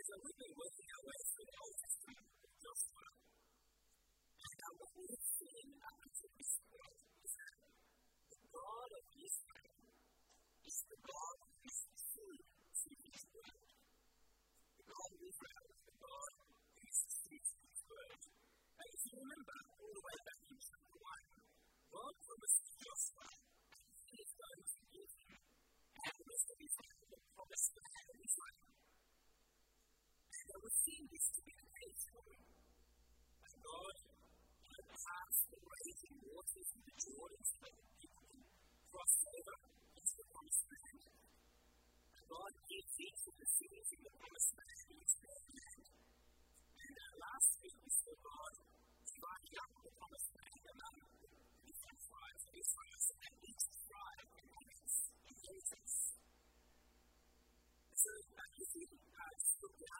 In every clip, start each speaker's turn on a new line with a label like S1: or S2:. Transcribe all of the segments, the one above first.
S1: is a really working away from the old system, just for. And now, what we have seen in the past is that seems to be faithful. But God, in the past, the raging waters and the joys that people crossed over into the promised land. And God is faithful to things in the promised land that he has brought to land. And uh, last week we saw God dividing up the promised land among the different of Israel so that each tribe can have its inheritance. So, uh, if you uh,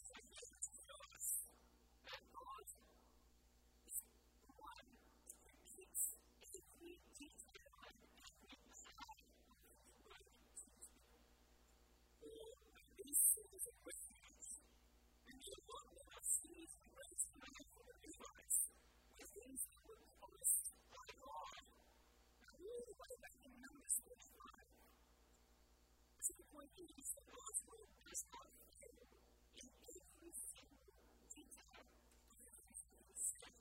S1: I don't think this is possible, but I don't think it is possible to take them off the list, you see.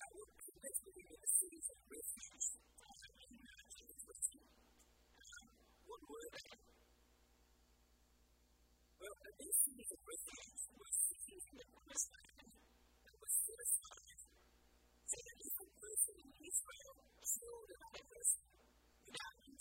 S1: I will put this video in the series of briefings that I have in the first in Israel killed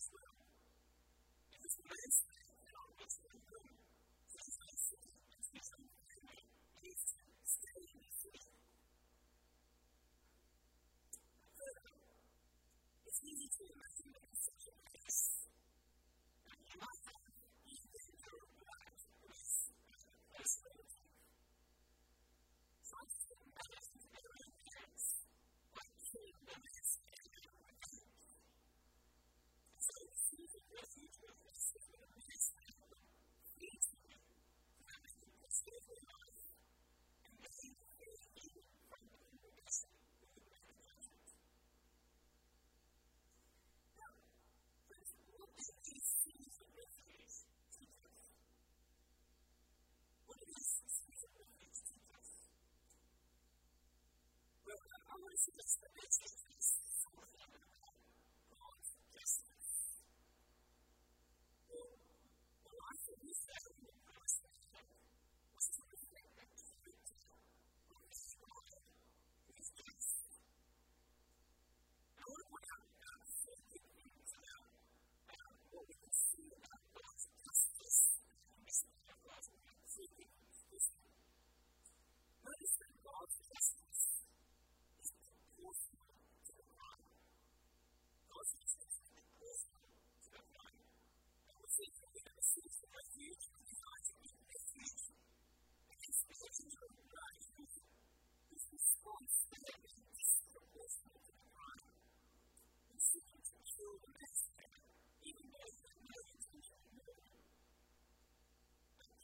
S1: as In this way, listen to the message.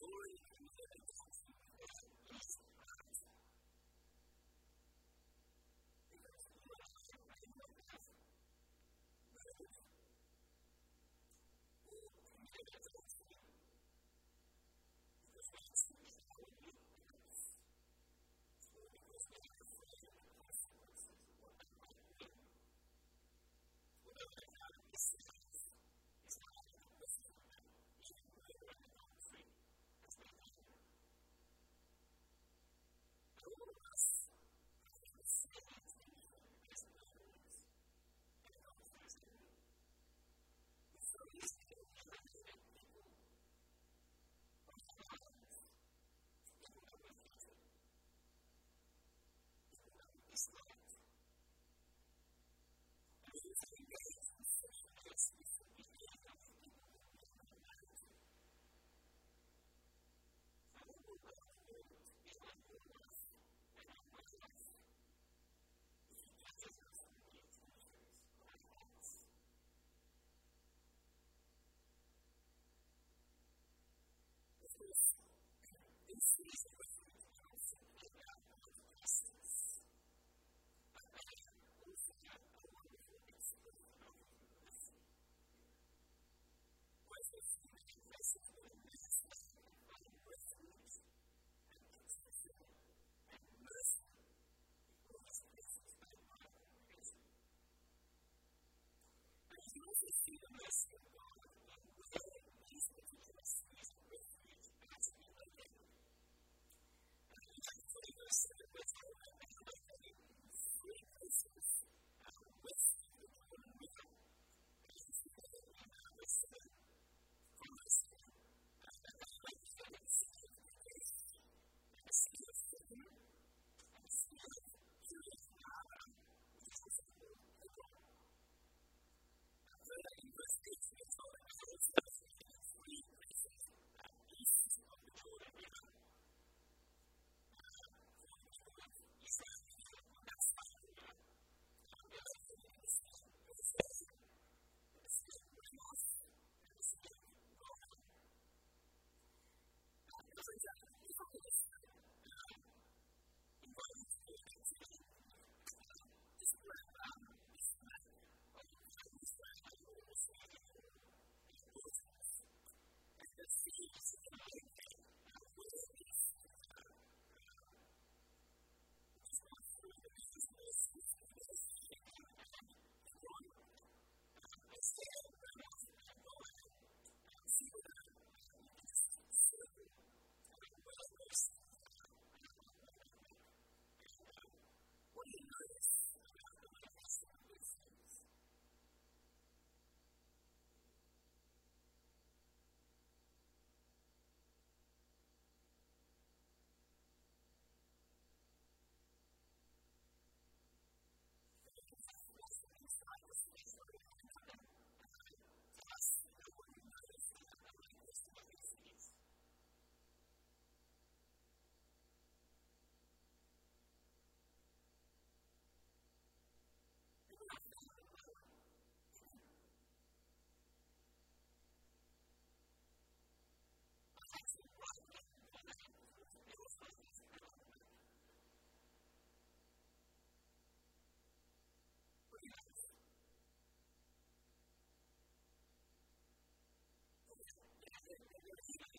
S1: glory this, this, this. Jesus.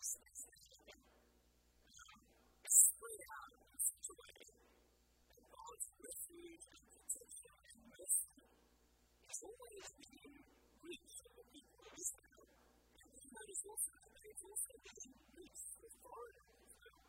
S1: STA, it's still in America. You know? It's spray-op in the alamic, and all it's really needed, and condemned, and nursed, is the way it's being whipped out to in baseball. That comment is also appropriate for cool naturals who are very scared of power.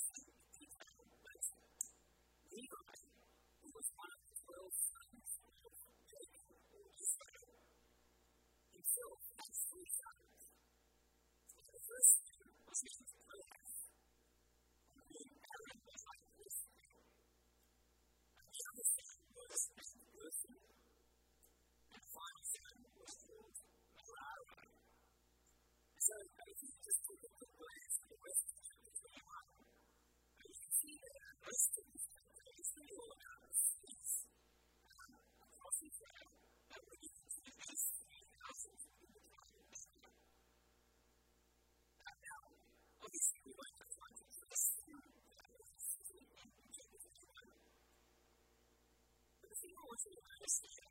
S1: understand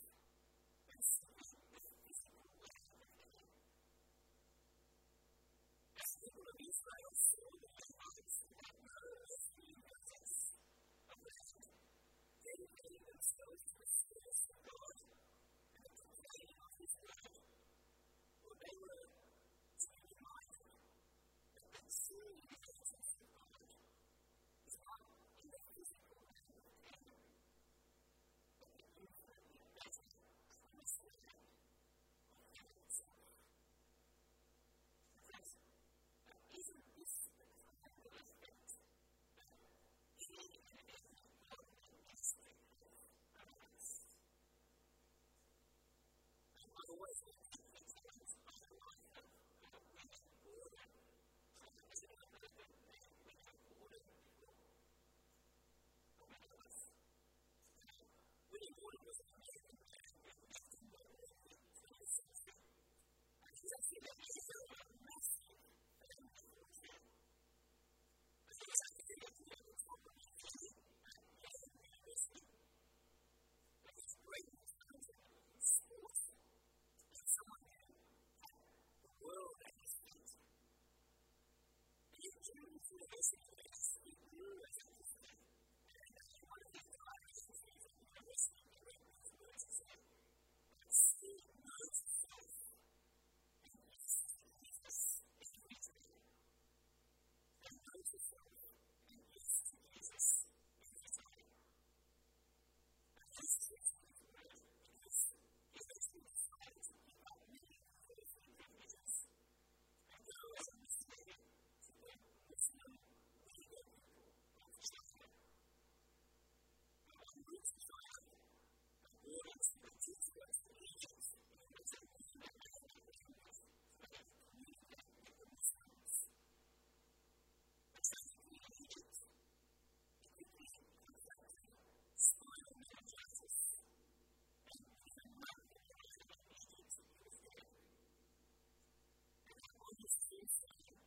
S1: insane.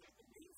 S1: that believe